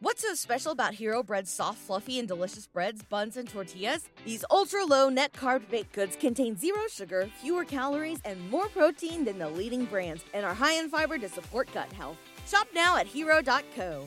What's so special about Hero Bread's soft, fluffy, and delicious breads, buns, and tortillas? These ultra low net carb baked goods contain zero sugar, fewer calories, and more protein than the leading brands, and are high in fiber to support gut health. Shop now at hero.co.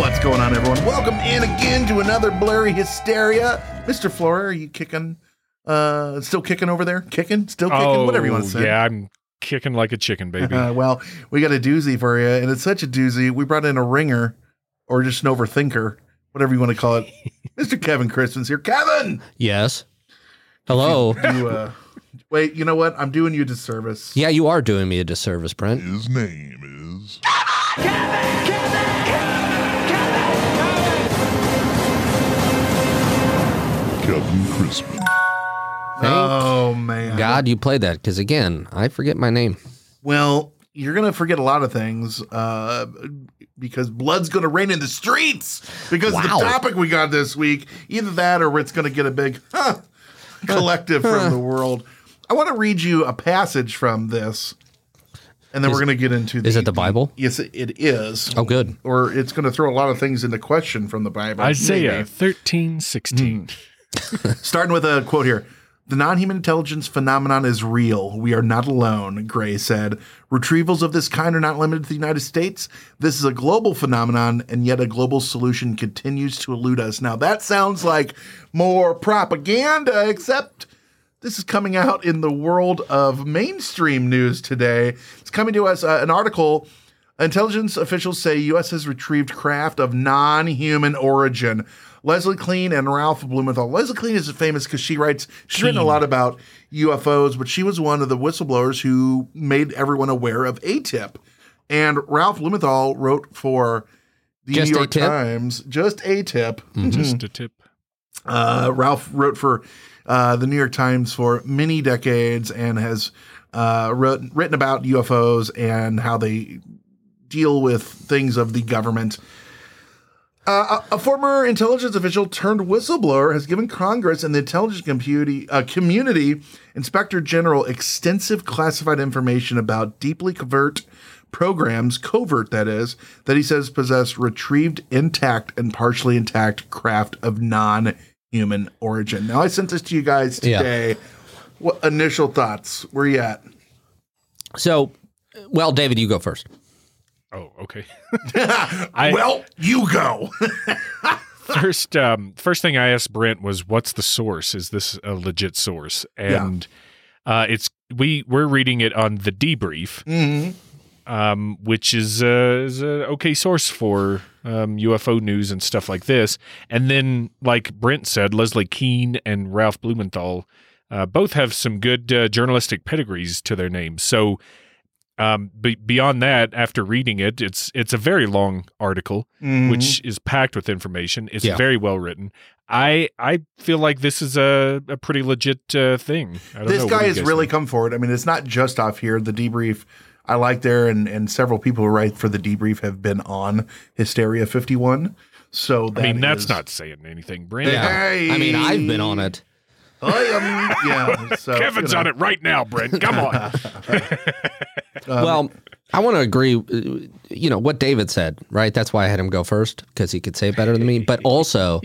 What's going on, everyone? Welcome in again to another Blurry Hysteria. Mr. Flora, are you kicking? Uh, still kicking over there? Kicking? Still kicking? Whatever you want to say. Oh, Yeah, I'm kicking like a chicken, baby. Uh, well, we got a doozy for you, and it's such a doozy. We brought in a ringer, or just an overthinker, whatever you want to call it. Mr. Kevin Crispin's here. Kevin, Yes. Hello. you uh, wait. You know what? I'm doing you a disservice. Yeah, you are doing me a disservice, Brent. His name is Kevin Crispin. Oh man. God, you played that because again, I forget my name. Well, you're gonna forget a lot of things uh, because blood's gonna rain in the streets because of Wow. the topic we got this week. Either that, or it's gonna get a big huh, collective from the world. I want to read you a passage from this, and then Is- we're gonna get into. The, is it the Bible? Yes, it is. Oh, good. Or it's gonna throw a lot of things into question from the Bible. Isaiah Maybe. 13, 16. Starting with a quote here. The non human intelligence phenomenon is real. We are not alone, Gray said. Retrievals of this kind are not limited to the United States. This is a global phenomenon, and yet a global solution continues to elude us. Now, that sounds like more propaganda, except this is coming out in the world of mainstream news today. It's coming to us uh, an article. Intelligence officials say U.S. has retrieved craft of non-human origin. Leslie Klein and Ralph Blumenthal. Leslie Klein is famous because she writes. She's written a lot about UFOs, but she was one of the whistleblowers who made everyone aware of ATIP. And Ralph Blumenthal wrote for the Just New York ATIP? Times. Just ATIP. Just a tip. Uh, Ralph wrote for uh, the New York Times for many decades and has uh, wrote, written about UFOs and how they deal with things of the government. Uh, a, a former intelligence official turned whistleblower has given Congress and the intelligence community, uh, community Inspector General extensive classified information about deeply covert programs, covert that is, that he says possess retrieved intact and partially intact craft of non human origin. Now, I sent this to you guys Yeah. today. What initial thoughts? Where you at? So, well, David, you go first. Oh, okay. I, well, you go. first, um, first thing I asked Brent was, "What's the source? Is this a legit source?" And uh, it's we we're reading it on the debrief, hmm um, which is uh, is a okay source for um, UFO news and stuff like this. And then, like Brent said, Leslie Kean and Ralph Blumenthal uh, both have some good uh, journalistic pedigrees to their names. So, um, be- beyond that, after reading it, it's it's a very long article, Mm-hmm. which is packed with information. It's Yeah. very well written. I I feel like this is a, a pretty legit uh, thing. I don't this know. Guy do has really think? come forward. I mean, it's not just off here. The debrief I like there, and and several people who write for the debrief have been on Hysteria 51. So that I mean, that's is- not saying anything, Brent. Yeah. Hey. I mean, I've been on it. I am. Yeah. So, Kevin's you know. on it right now, Brent. Come on. well, I want to agree. uh, You know what David said, right? That's why I had him go first because he could say it better than me. But also,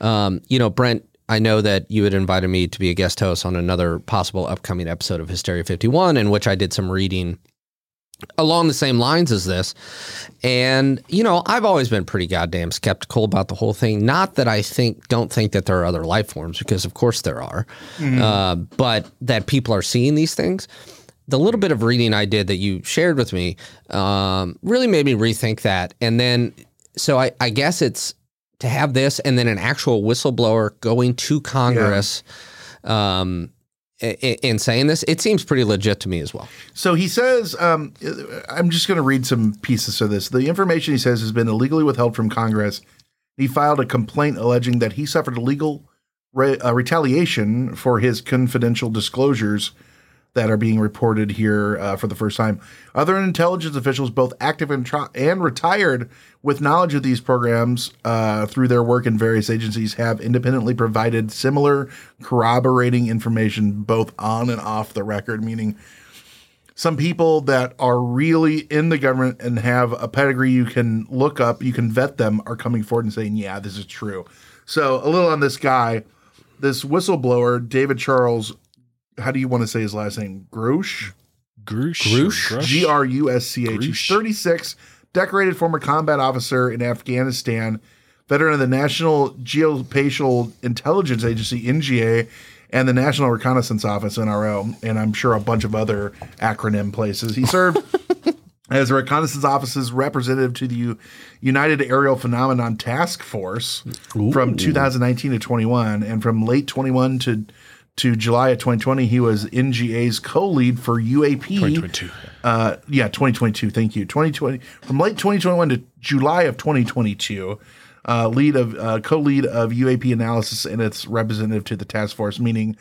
um, you know, Brent, I know that you had invited me to be a guest host on another possible upcoming episode of Hysteria 51, in which I did some reading along the same lines as this. And, you know, I've always been pretty goddamn skeptical about the whole thing. Not that I think, don't think that there are other life forms, because of course there are, uh, but that people are seeing these things. The little bit of reading I did that you shared with me um, really made me rethink that. And then, so I, I guess it's to have this and then an actual whistleblower going to Congress um, i- i- in saying this, it seems pretty legit to me as well. So he says, um, I'm just going to read some pieces of this. The information he says has been illegally withheld from Congress. He filed a complaint alleging that he suffered illegal re- uh, retaliation for his confidential disclosures that are being reported here uh, for the first time. Other intelligence officials, both active and, and retired, with knowledge of these programs uh, through their work in various agencies, have independently provided similar corroborating information both on and off the record, meaning some people that are really in the government and have a pedigree you can look up, you can vet them, are coming forward and saying, yeah, this is true. So, a little on this guy, this whistleblower, David Charles, how do you want to say his last name? Grush? Grush. Grush? G R U S C H. He's 36, decorated former combat officer in Afghanistan, veteran of the National Geospatial Intelligence Agency, NGA, and the National Reconnaissance Office, NRO, and I'm sure a bunch of other acronym places. He served as a reconnaissance office's representative to the U- United Aerial Phenomenon Task Force from 2019 to 21, and from late 21 to to July of 2020, he was NGA's co-lead for UAP. 2022. Uh, yeah, 2022. Thank you. 2020 from late 2021 to July of 2022. Uh, lead of uh, co-lead of UAP analysis and its representative to the task force, meaning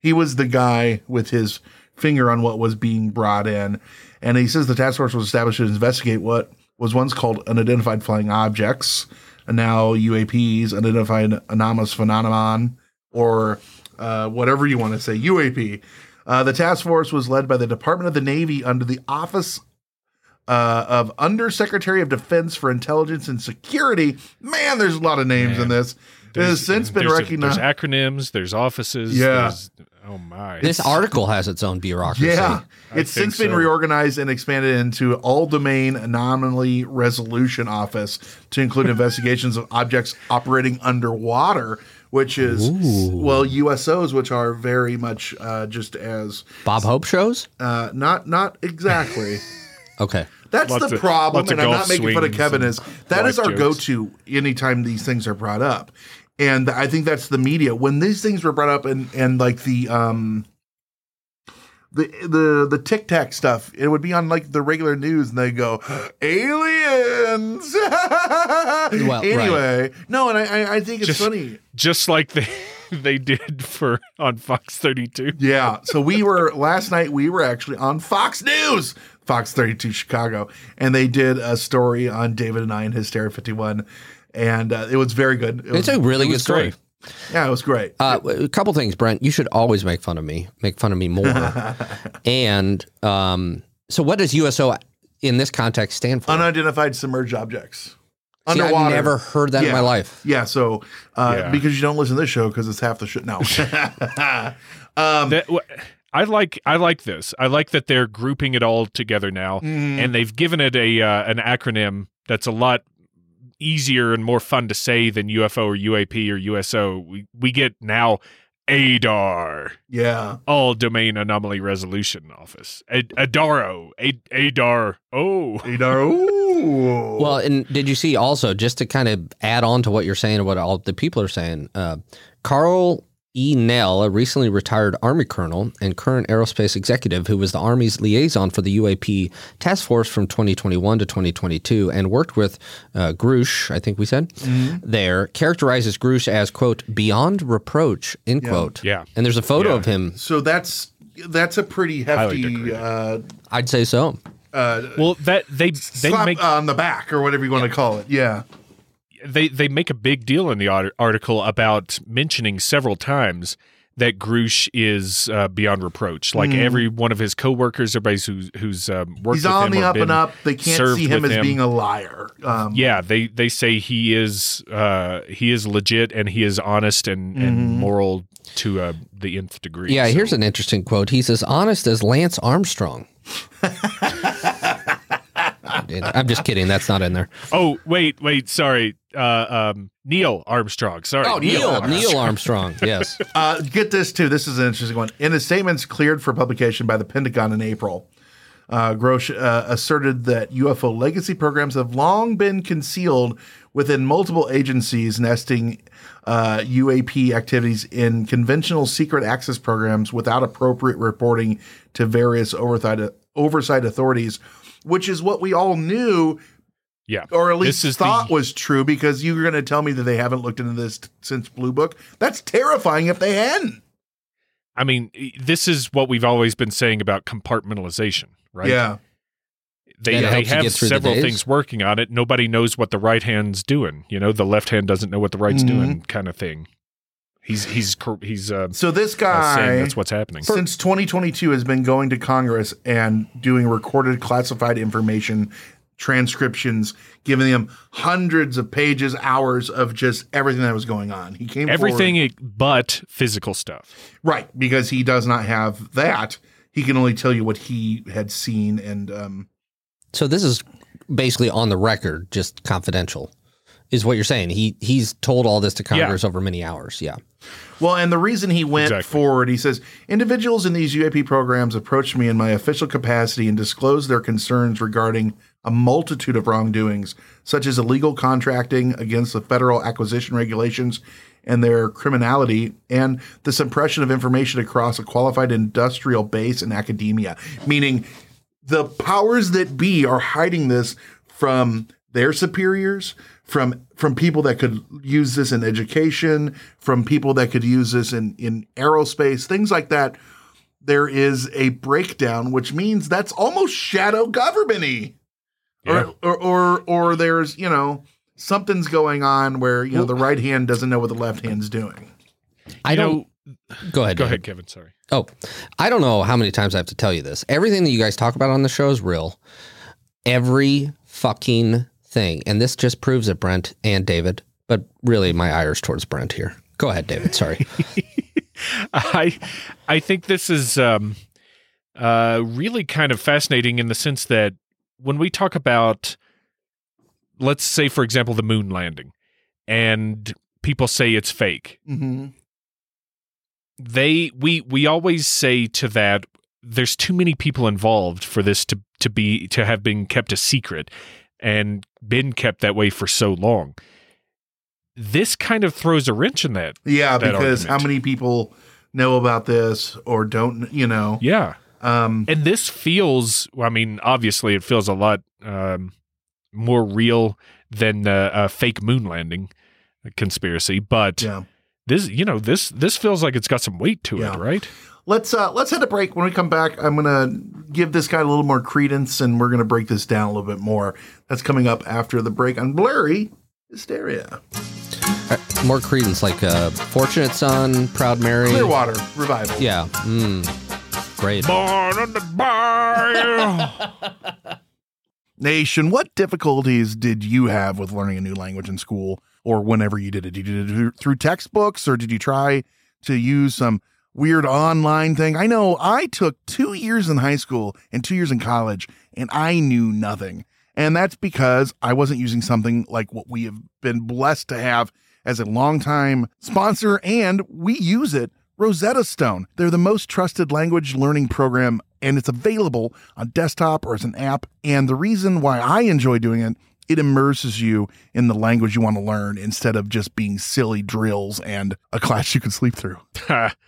he was the guy with his finger on what was being brought in. And he says the task force was established to investigate what was once called unidentified flying objects, and now UAPs, unidentified anomalous phenomenon, or uh, whatever you want to say, UAP. Uh, the task force was led by the Department of the Navy under the Office uh, of Undersecretary of Defense for Intelligence and Security. Man, there's a lot of names in this. It has since been there's- recognized. There's acronyms. There's offices. Yeah. there's- oh my. This article has its own bureaucracy. Yeah, I it's think since been reorganized and expanded into All Domain Anomaly Resolution Office to include investigations of objects operating underwater, which is well USOs, which are very much uh, just as Bob Hope shows? uh, not not exactly. Okay. That's Lots the of- problem, and I'm not making fun of Kevin. Is that is our jokes. go-to anytime these things are brought up, and I think that's the media when these things were brought up, and and like the um. The the the Tic Tac stuff, it would be on like the regular news, and they go aliens. Well, anyway, no, and I I, I think it's Just- funny. just like they they did for on Fox 32. Yeah. So we were last night. We were actually on Fox News, Fox 32 Chicago, and they did a story on David and I and Hysteria 51, and uh, it was very good. It It's was, a really it good story. great. Yeah, it was great. Uh, a couple things, Brent. You should always make fun of me. Make fun of me more. and um, so, what does USO in this context stand for? Unidentified submerged objects. See, Underwater. I've never heard that in my life. Yeah. So uh, Yeah. because you don't listen to this show because it's half the shit. No. um, That, wh- I like I like this. I like that they're grouping it all together now, mm, and they've given it a uh, an acronym that's a lot easier and more fun to say than UFO or UAP or USO. We we get now ADAR, yeah. All Domain Anomaly Resolution Office. A- ADARO, A- ADAR. Oh, Adar. Ooh. Well, and did you see also just to kind of add on to what you're saying and what all the people are saying? Uh, Carl E. Nell, a recently retired Army colonel and current aerospace executive who was the Army's liaison for the UAP task force from 2021 to 2022 and worked with uh, Grush, I think we said, there, characterizes Grush as, quote, beyond reproach, end quote. Yeah. And there's a photo Yeah. of him. so that's that's a pretty hefty uh, I'd say so. uh, well that they they slap make on the back or whatever you want to call it. Yeah. They they make a big deal in the article about mentioning several times that Grush is uh, beyond reproach. Like every one of his coworkers, everybody who's who's um, worked. He's with on him the up and up. They can't see him with as being a liar. Um, yeah, they they say he is uh, he is legit and he is honest and, and Mm-hmm. moral to uh, the nth degree. Yeah, So- here's an interesting quote. He's as honest as Lance Armstrong. I'm just kidding. That's not in there. Oh wait, wait, sorry, uh, um, Neil Armstrong. Sorry, Oh, Neil, Neil Armstrong. Yes. Uh, get this too. This is an interesting one. In his statements cleared for publication by the Pentagon in April, uh, Grosh uh, asserted that UFO legacy programs have long been concealed within multiple agencies nesting uh, UAP activities in conventional secret access programs without appropriate reporting to various oversight oversight authorities, which is what we all knew Yeah, or at least This is thought the- was true because you were going to tell me that they haven't looked into this t- since Blue Book. That's terrifying if they hadn't. I mean, this is what we've always been saying about compartmentalization, right? Yeah. They, And they have get through the several things working on it. Nobody knows what the right hand's doing. You know, the left hand doesn't know what the right's Mhm. doing, kind of thing. He's he's he's uh, So this uh, guy saying that's what's happening. since 2022 has been going to Congress and doing recorded classified information transcriptions, giving them hundreds of pages, hours of just everything that was going on. He came Everything forward- but physical stuff. right because he does not have that. He can only tell you what he had seen and um, So this is basically on the record, just confidential, is what you're saying. He he's told all this to Congress over many hours. Yeah. Well, and the reason he went Exactly. forward, he says, individuals in these UAP programs approached me in my official capacity and disclosed their concerns regarding a multitude of wrongdoings, such as illegal contracting against the federal acquisition regulations and their criminality, and the suppression of information across a qualified industrial base and academia. Meaning, the powers that be are hiding this from their superiors from from people that could use this in education from people that could use this in in aerospace things like that there is a breakdown which means that's almost shadow government-y Yeah. or, or or or there's you know something's going on where you know the right hand doesn't know what the left hand's doing I You don't know, go ahead. go David. ahead, Kevin. Sorry. Oh, I don't know how many times I have to tell you this. Everything that you guys talk about on the show is real. Every fucking thing. And this just proves it, Brent and David. But really, my ire's towards Brent here. Go ahead, David. Sorry. I I think this is um, uh, really kind of fascinating in the sense that when we talk about, let's say, for example, the moon landing, and people say it's fake, mm-hmm. they we we always say to that there's too many people involved for this to to be to have been kept a secret and been kept that way for so long. This kind of throws a wrench in that. yeah That because argument. how many people know about this or don't you know Yeah. um And this feels, I mean, obviously it feels a lot um, more real than uh, a fake moon landing conspiracy, but yeah this, you know, this this feels like it's got some weight to Yeah. it, right? Let's uh let's hit a break. When we come back, I'm gonna give this guy a little more credence, and we're gonna break this down a little bit more. That's coming up after the break on Blurry Hysteria, More credence, like uh, Fortunate Son, Proud Mary. Clearwater Revival. Yeah. Mm, great. Born on the bar. Nation, what difficulties did you have with learning a new language in school, or whenever you did it? Did you do it through textbooks, or did you try to use some weird online thing? I know I took two years in high school and two years in college, and I knew nothing. And that's because I wasn't using something like what we have been blessed to have as a longtime sponsor, and we use it. Rosetta Stone. They're the most trusted language learning program, and it's available on desktop or as an app. And the reason why I enjoy doing it, it immerses you in the language you want to learn instead of just being silly drills and a class you can sleep through.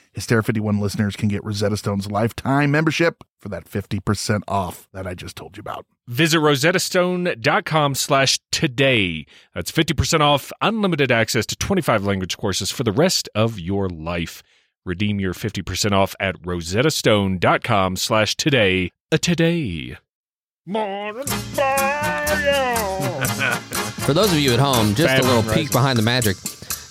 Hysteria 51 listeners can get Rosetta Stone's lifetime membership for that 50% off that I just told you about. Visit rosettastone.com slash today. That's 50% off, unlimited access to 25 language courses for the rest of your life. Redeem your 50% off at rosettastone.com slash today. A today. For those of you at home, just a little peek right? behind the magic.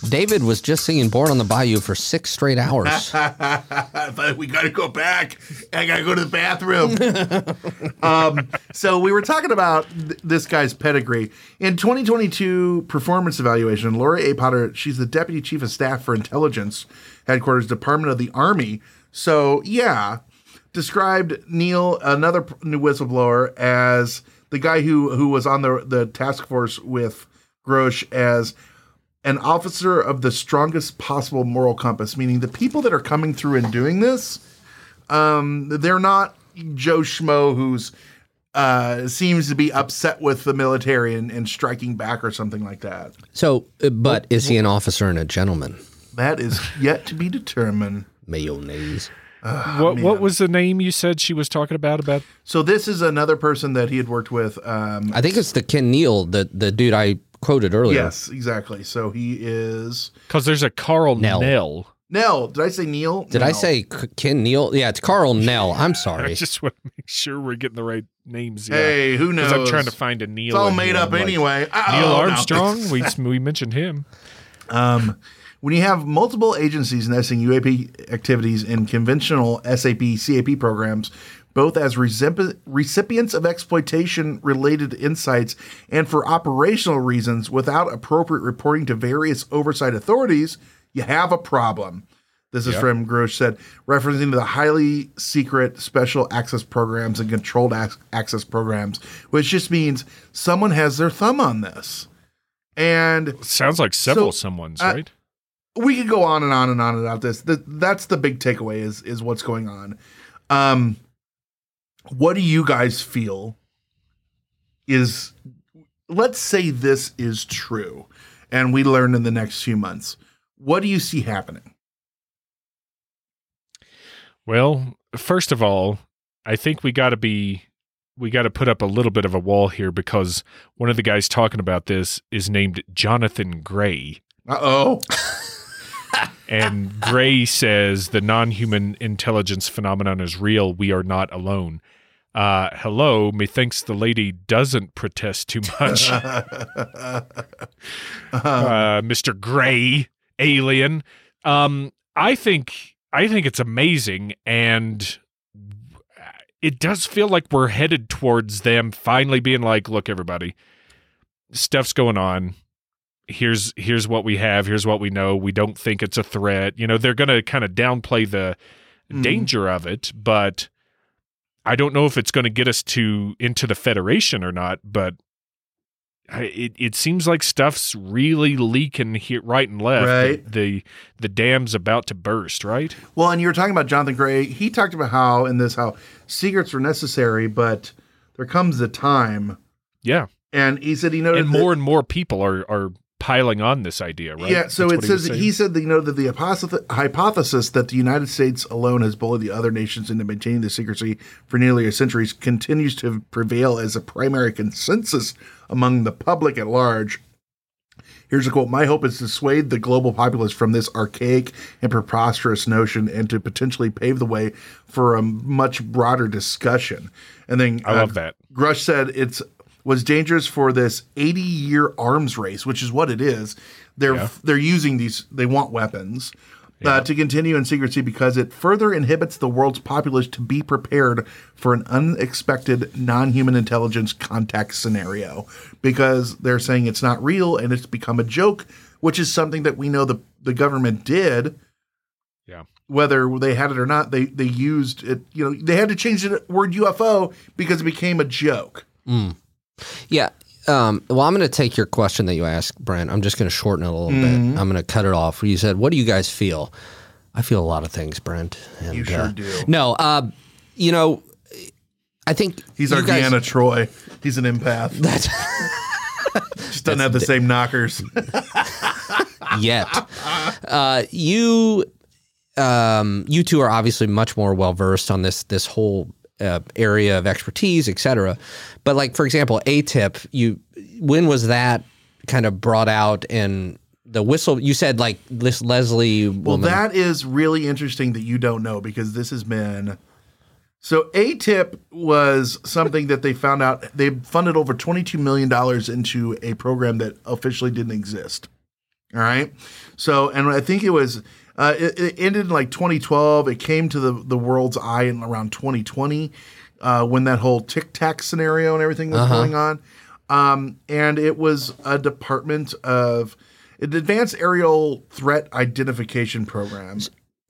David was just singing Born on the Bayou for six straight hours. but we got to go back. I got to go to the bathroom. um, so we were talking about th- this guy's pedigree. In 2022 performance evaluation, Laura A. Potter, she's the Deputy Chief of Staff for Intelligence Headquarters, Department of the Army. So, yeah, described Neil, another new whistleblower, as the guy who, who was on the, the task force with Grosh as an officer of the strongest possible moral compass, meaning the people that are coming through and doing this, um, they're not Joe Schmo who's uh, seems to be upset with the military and, and striking back or something like that. So, uh, but is he an officer and a gentleman? That is yet to be determined. Mayonnaise. what what was the name you said she was talking about about So this is another person that he had worked with. Um, I think it's the Ken Neal, the the dude I quoted earlier. yes, exactly. So he is because there's a Karl Nell. Nell. Nell. Did I say Neil? Did I say K- Ken Neil? Yeah, it's Karl Nell. I'm sorry. I sorry. just want to make sure we're getting the right names. Yeah. Hey, who knows? I'm trying to find a Neil. It's all made here. up like, anyway. Neil Oh, no. Armstrong. we we mentioned him. Um, when you have multiple agencies nesting UAP activities in conventional SAP CAP programs, both as recipients of exploitation related insights and for operational reasons without appropriate reporting to various oversight authorities, you have a problem. This is from Grosh said, referencing to the highly secret special access programs and controlled ac- access programs, which just means someone has their thumb on this. And Sounds like several So, someone's uh, right. we could go on and on and on about this. Th- that's the big takeaway is is what's going on. Um, what do you guys feel is? Let's say this is true, and we learn in the next few months. What do you see happening? Well, first of all, I think we got to be we got to put up a little bit of a wall here because one of the guys talking about this is named Jonathan Gray. Uh oh. And Gray says the non human intelligence phenomenon is real. We are not alone. Uh, hello, methinks the lady doesn't protest too much. uh, Mr. Gray, alien. Um, I think I think it's amazing, and it does feel like we're headed towards them finally being like, "Look, everybody, stuff's going on. Here's here's what we have. Here's what we know. We don't think it's a threat. You know, they're going to kind of downplay the Mhm. danger of it, but I don't know if it's going to get us to into the Federation or not. But I- it it seems like stuff's really leaking here, right and left. Right. The, the the dam's about to burst. Right. Well, and you were talking about Jonathan Gray. He talked about how in this how secrets are necessary, but there comes a time, Yeah. and he said he noted And that- more and more people are are piling on this idea. Right. Yeah, so That's it says saying? he, said that you know that the hypothesis, hypothesis that the United States alone has bullied the other nations into maintaining the secrecy for nearly a century continues to prevail as a primary consensus among the public at large. Here's a quote My hope is to dissuade the global populace from this archaic and preposterous notion and to potentially pave the way for a much broader discussion. And then I uh, love that. Grush said it's was dangerous for this 80 year arms race, which is what it is. They're Yeah. they're using these. They want weapons. Uh, to continue in secrecy because it further inhibits the world's populace to be prepared for an unexpected non-human intelligence contact scenario because they're saying it's not real and it's become a joke which is something that we know the the government did Yeah. whether they had it or not they they used it you know they had to change the word UFO because it became a joke Yeah. Um, well, I'm going to take your question that you asked, Brent. I'm just going to shorten it a little Mm-hmm. bit. I'm going to cut it off. You said, "What do you guys feel?" I feel a lot of things, Brent. And, You sure uh, do. No, uh, you know, I think He's our guys- Deanna Troi. He's an empath. That's Just doesn't have the same knockers. yet. Uh, you, um, you two are obviously much more well versed on this this whole uh, area of expertise, et cetera. But like, for example, ATIP, you when was that kind of brought out and the whistle? You said like this Leslie Well, that is really interesting that you don't know because this has been. So ATIP was something that they found out they funded over $22 million into a program that officially didn't exist. All right. So, and I think it was, uh, it, it ended in like 2012. It came to the, the world's eye in around 2020 uh, when that whole Tic Tac scenario and everything was going on. Um, and it was a department of an advanced aerial threat identification program.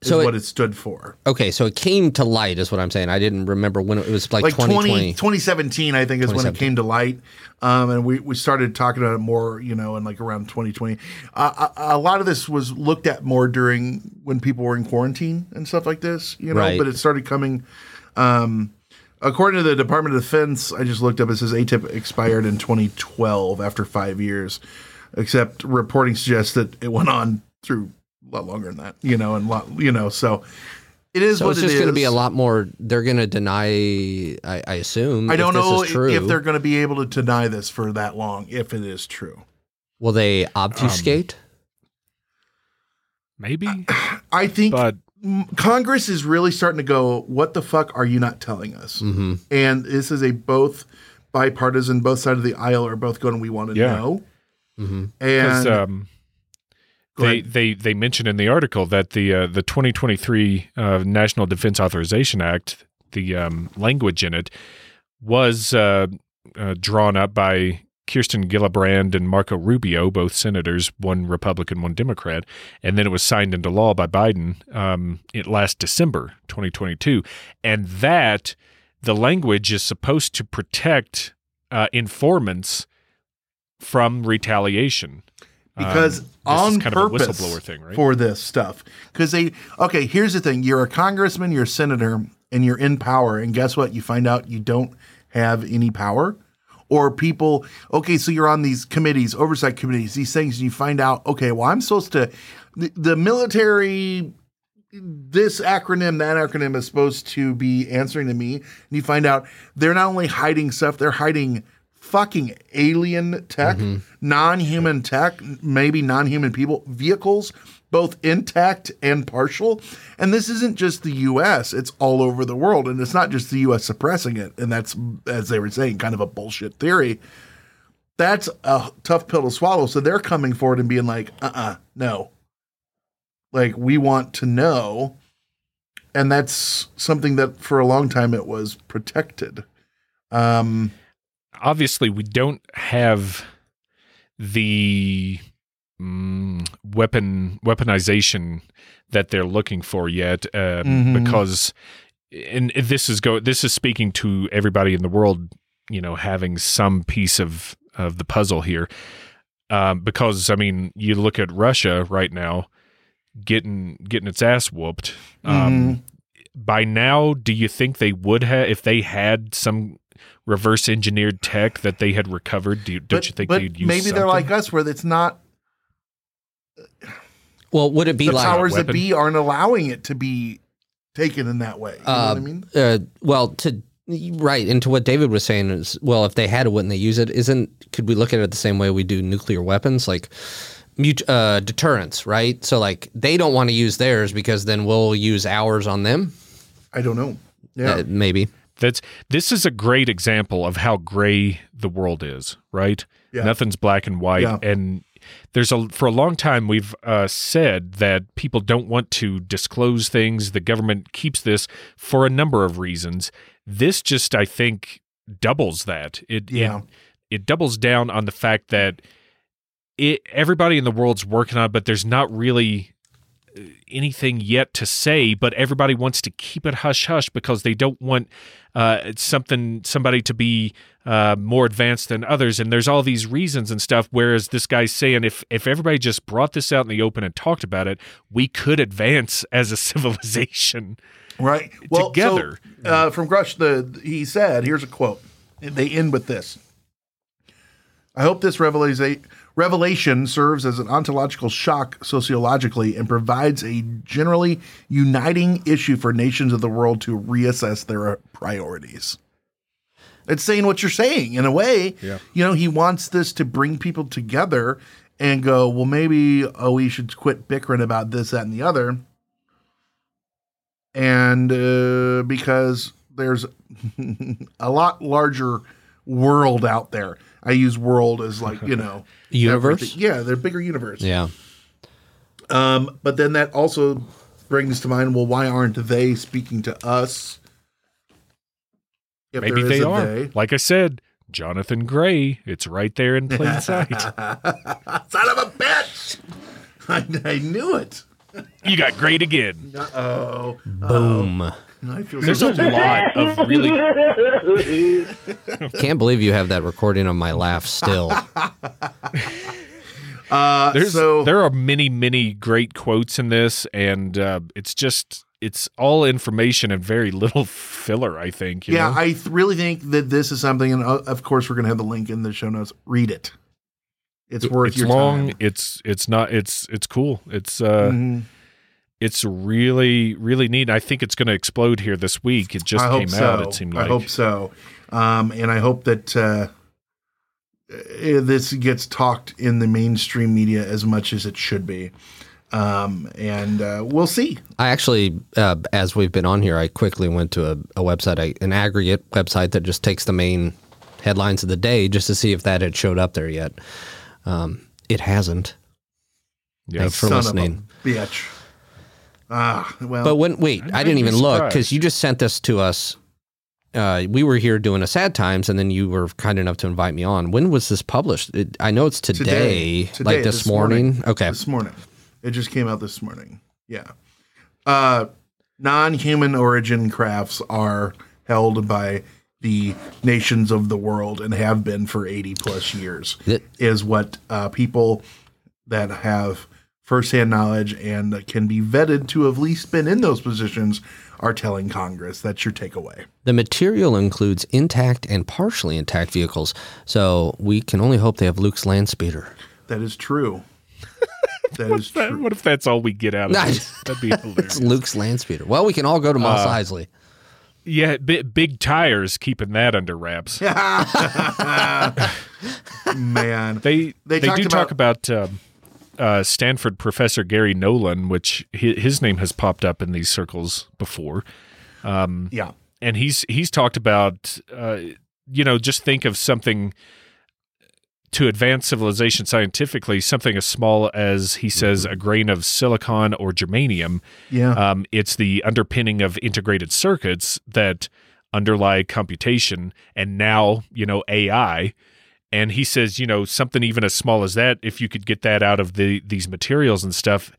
Is So what it stood for. Okay, so it came to light, is what I'm saying. I didn't remember when it, it was like, like 20, 2020. 2017 i think is when it came to light um, and we, we started talking about it more you know in like around 2020 uh, a, a lot of this was looked at more during when people were in quarantine and stuff like this you know Right. but it started coming um, according to the department of defense i just looked up it says atip expired in 2012 after five years except reporting suggests that it went on through lot longer than that you know and lot you know so it is So what it's it just going to be a lot more. They're going to deny. I, I assume. I don't this know is true. if they're going to be able to deny this for that long, if it is true. Will they obfuscate? Maybe, I think but Congress is really starting to go, what the fuck are you not telling us? mm-hmm. And this is a both bipartisan, both sides of the aisle are both going, we want to Yeah. know. Mm-hmm. And um, Go they, they they mentioned in the article that the uh, the 2023 uh, National Defense Authorization Act, the um, language in it, was uh, uh, drawn up by Kirsten Gillibrand and Marco Rubio, both senators, one Republican, one Democrat, and then it was signed into law by Biden um, it last December 2022, and that the language is supposed to protect uh, informants from retaliation. Because Um, on kind purpose of a whistleblower thing, right? for this stuff. Because they, okay, here's the thing you're a congressman, you're a senator, and you're in power. And guess what? You find out you don't have any power. Or people, okay, so you're on these committees, oversight committees, these things, and you find out, okay, well, I'm supposed to, the, the military, this acronym, that acronym is supposed to be answering to me. And you find out they're not only hiding stuff, they're hiding fucking alien tech, non human tech, maybe non human people, vehicles, both intact and partial. And this isn't just the US, it's all over the world. And it's not just the US suppressing it. And that's, as they were saying, kind of a bullshit theory. That's a tough pill to swallow. So they're coming forward and being like, uh uh no. Like, we want to know. And that's something that for a long time it was protected. Um, obviously we don't have the mm, weapon weaponization that they're looking for yet um, Mhm. because and this is go this is speaking to everybody in the world you know having some piece of of the puzzle here. Um, because i mean you look at russia right now getting getting its ass whooped. Um, by now do you think they would have if they had some reverse engineered tech that they had recovered do you, don't but, you think but they'd use it? maybe they're like us where it's not Well, would it be the like? powers that be aren't allowing it to be taken in that way. You know Uh, what I mean? uh, well, to right into what David was saying is, well, if they had it, wouldn't they use it? Isn't could we look at it the same way we do nuclear weapons, like mut- uh, deterrence, right? So like they don't want to use theirs because then we'll use ours on them. I don't know. Yeah. Uh, maybe. That's this is a great example of how gray the world is, right? Yeah. Nothing's black and white, Yeah. and there's a for a long time we've uh, said that people don't want to disclose things. The government keeps this for a number of reasons. This just, I think, doubles that. It Yeah. it, it doubles down on the fact that it everybody in the world's working on, it, but there's not really anything yet to say, but everybody wants to keep it hush hush because they don't want uh, something somebody to be uh, more advanced than others, and there's all these reasons and stuff. Whereas this guy's saying if if everybody just brought this out in the open and talked about it, we could advance as a civilization. Right. Well, Together. So, uh, from Grush, the he said, here's a quote. They end with this. I hope this revelation revelation serves as an ontological shock sociologically and provides a generally uniting issue for nations of the world to reassess their priorities. It's saying what you're saying in a way. Yeah. You know, he wants this to bring people together and go, well, maybe oh, we should quit bickering about this, that, and the other and uh, because there's a lot larger world out there. I use world as like you know Universe? everything. Yeah, they're bigger universe. Yeah. Um, but then that also brings to mind, well, why aren't they speaking to us? If Maybe they are. they. Like I said, Jonathan Gray. It's right there in plain sight. Son of a bitch! I, I knew it. you got great again. Oh, Boom. I feel There's so a lot of really Can't believe you have that recording on my laugh still. Uh, There's so there are many many great quotes in this, and uh, it's just it's all information and very little filler. I think. you yeah, know? I th- really think that this is something, and uh, of course, we're going to have the link in the show notes. Read it; it's worth it's your long. time. It's it's not. It's it's cool. It's uh, Mhm. It's really really neat. I think it's going to explode here this week. It just I hope came so. out. It seemed like. I hope so, um, and I hope that uh, uh, this gets talked in the mainstream media as much as it should be. Um, and uh, we'll see. I actually, uh, as we've been on here, I quickly went to a, a website, a, an aggregate website that just takes the main headlines of the day just to see if that had showed up there yet. Um, it hasn't. Yes. Thanks for Son listening. of a bitch. Ah, well, But when wait, I, I'd didn't even look because you just sent this to us. Uh, we were here doing a sad times, and then you were kind enough to invite me on. When was this published? It, I know it's today, Today, like this, morning. Okay, this morning. It just came out this morning. Yeah. Uh, non-human origin crafts are held by the nations of the world and have been for 80 plus years. That- is what uh, people that have firsthand knowledge and can be vetted to have at least been in those positions are telling Congress. That's your takeaway. the material includes intact and partially intact vehicles, so we can only hope they have Luke's land speeder. That is true. That is That- true. what if that's all we get out of Nice. this? That'd be It's. Luke's land speeder. Well, we can all go to Mos Uh, Eisley. Yeah, bi- big tires keeping that under wraps. Man. They They they, do about- talk about um, uh, Stanford professor Garry Nolan, which hi- his name has popped up in these circles before, yeah. and he's he's talked about uh, you know just think of something to advance civilization scientifically, something as small as he says a grain of silicon or germanium. Yeah. Um, it's the underpinning of integrated circuits that underlie computation and now, you know, AI. And he says, you know, something even as small as that, if you could get that out of the these materials and stuff,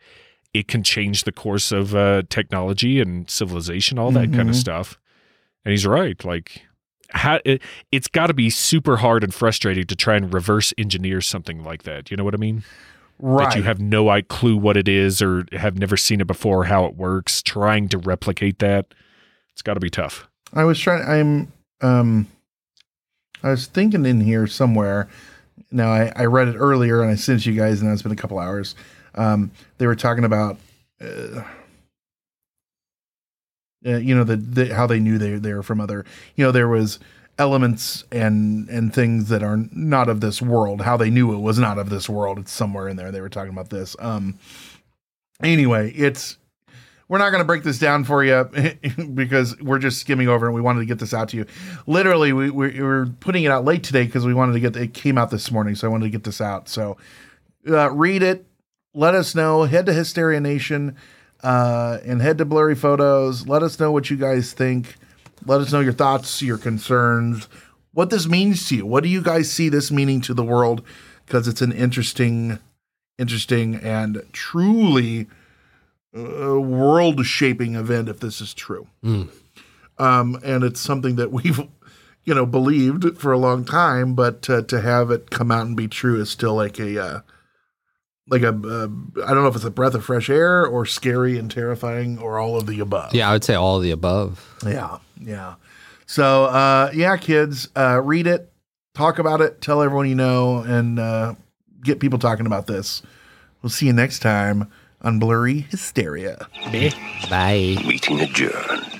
it can change the course of uh, technology and civilization, all that kind of stuff. And he's right. Like, how it, it's got to be super hard and frustrating to try and reverse engineer something like that. You know what I mean? right. that you have no clue what it is or have never seen it before, how it works, trying to replicate that. It's got to be tough. I was trying. I'm. Um. I was thinking in here somewhere. Now I, I read it earlier and I sent you guys, and it's been a couple hours. Um, they were talking about, uh, uh, you know, the, the how they knew they they were from other. You know, there was elements and and things that are not of this world. How they knew it was not of this world. It's somewhere in there. They were talking about this. Um. Anyway, it's we're not going to break this down for you because we're just skimming over and we wanted to get this out to you. Literally, we, we, we were putting it out late today because we wanted to get it came out this morning, so I wanted to get this out. So uh, read it, let us know. Head to Hysteria Nation uh, and head to Blurry Photos. Let us know what you guys think. Let us know your thoughts, your concerns, what this means to you. What do you guys see this meaning to the world? Because it's an interesting, interesting and truly uh, world shaping event if this is true. Um, and it's something that we've, you know, believed for a long time, but uh, to have it come out and be true is still like a, uh, like a, uh, I don't know if it's a breath of fresh air or scary and terrifying or all of the above. Yeah, I would say all of the above. Yeah. Yeah. So, uh, yeah, kids, uh, read it, talk about it, tell everyone you know, and uh, get people talking about this. We'll see you next time on Blurry Hysteria. Bye. Bye. Meeting adjourned.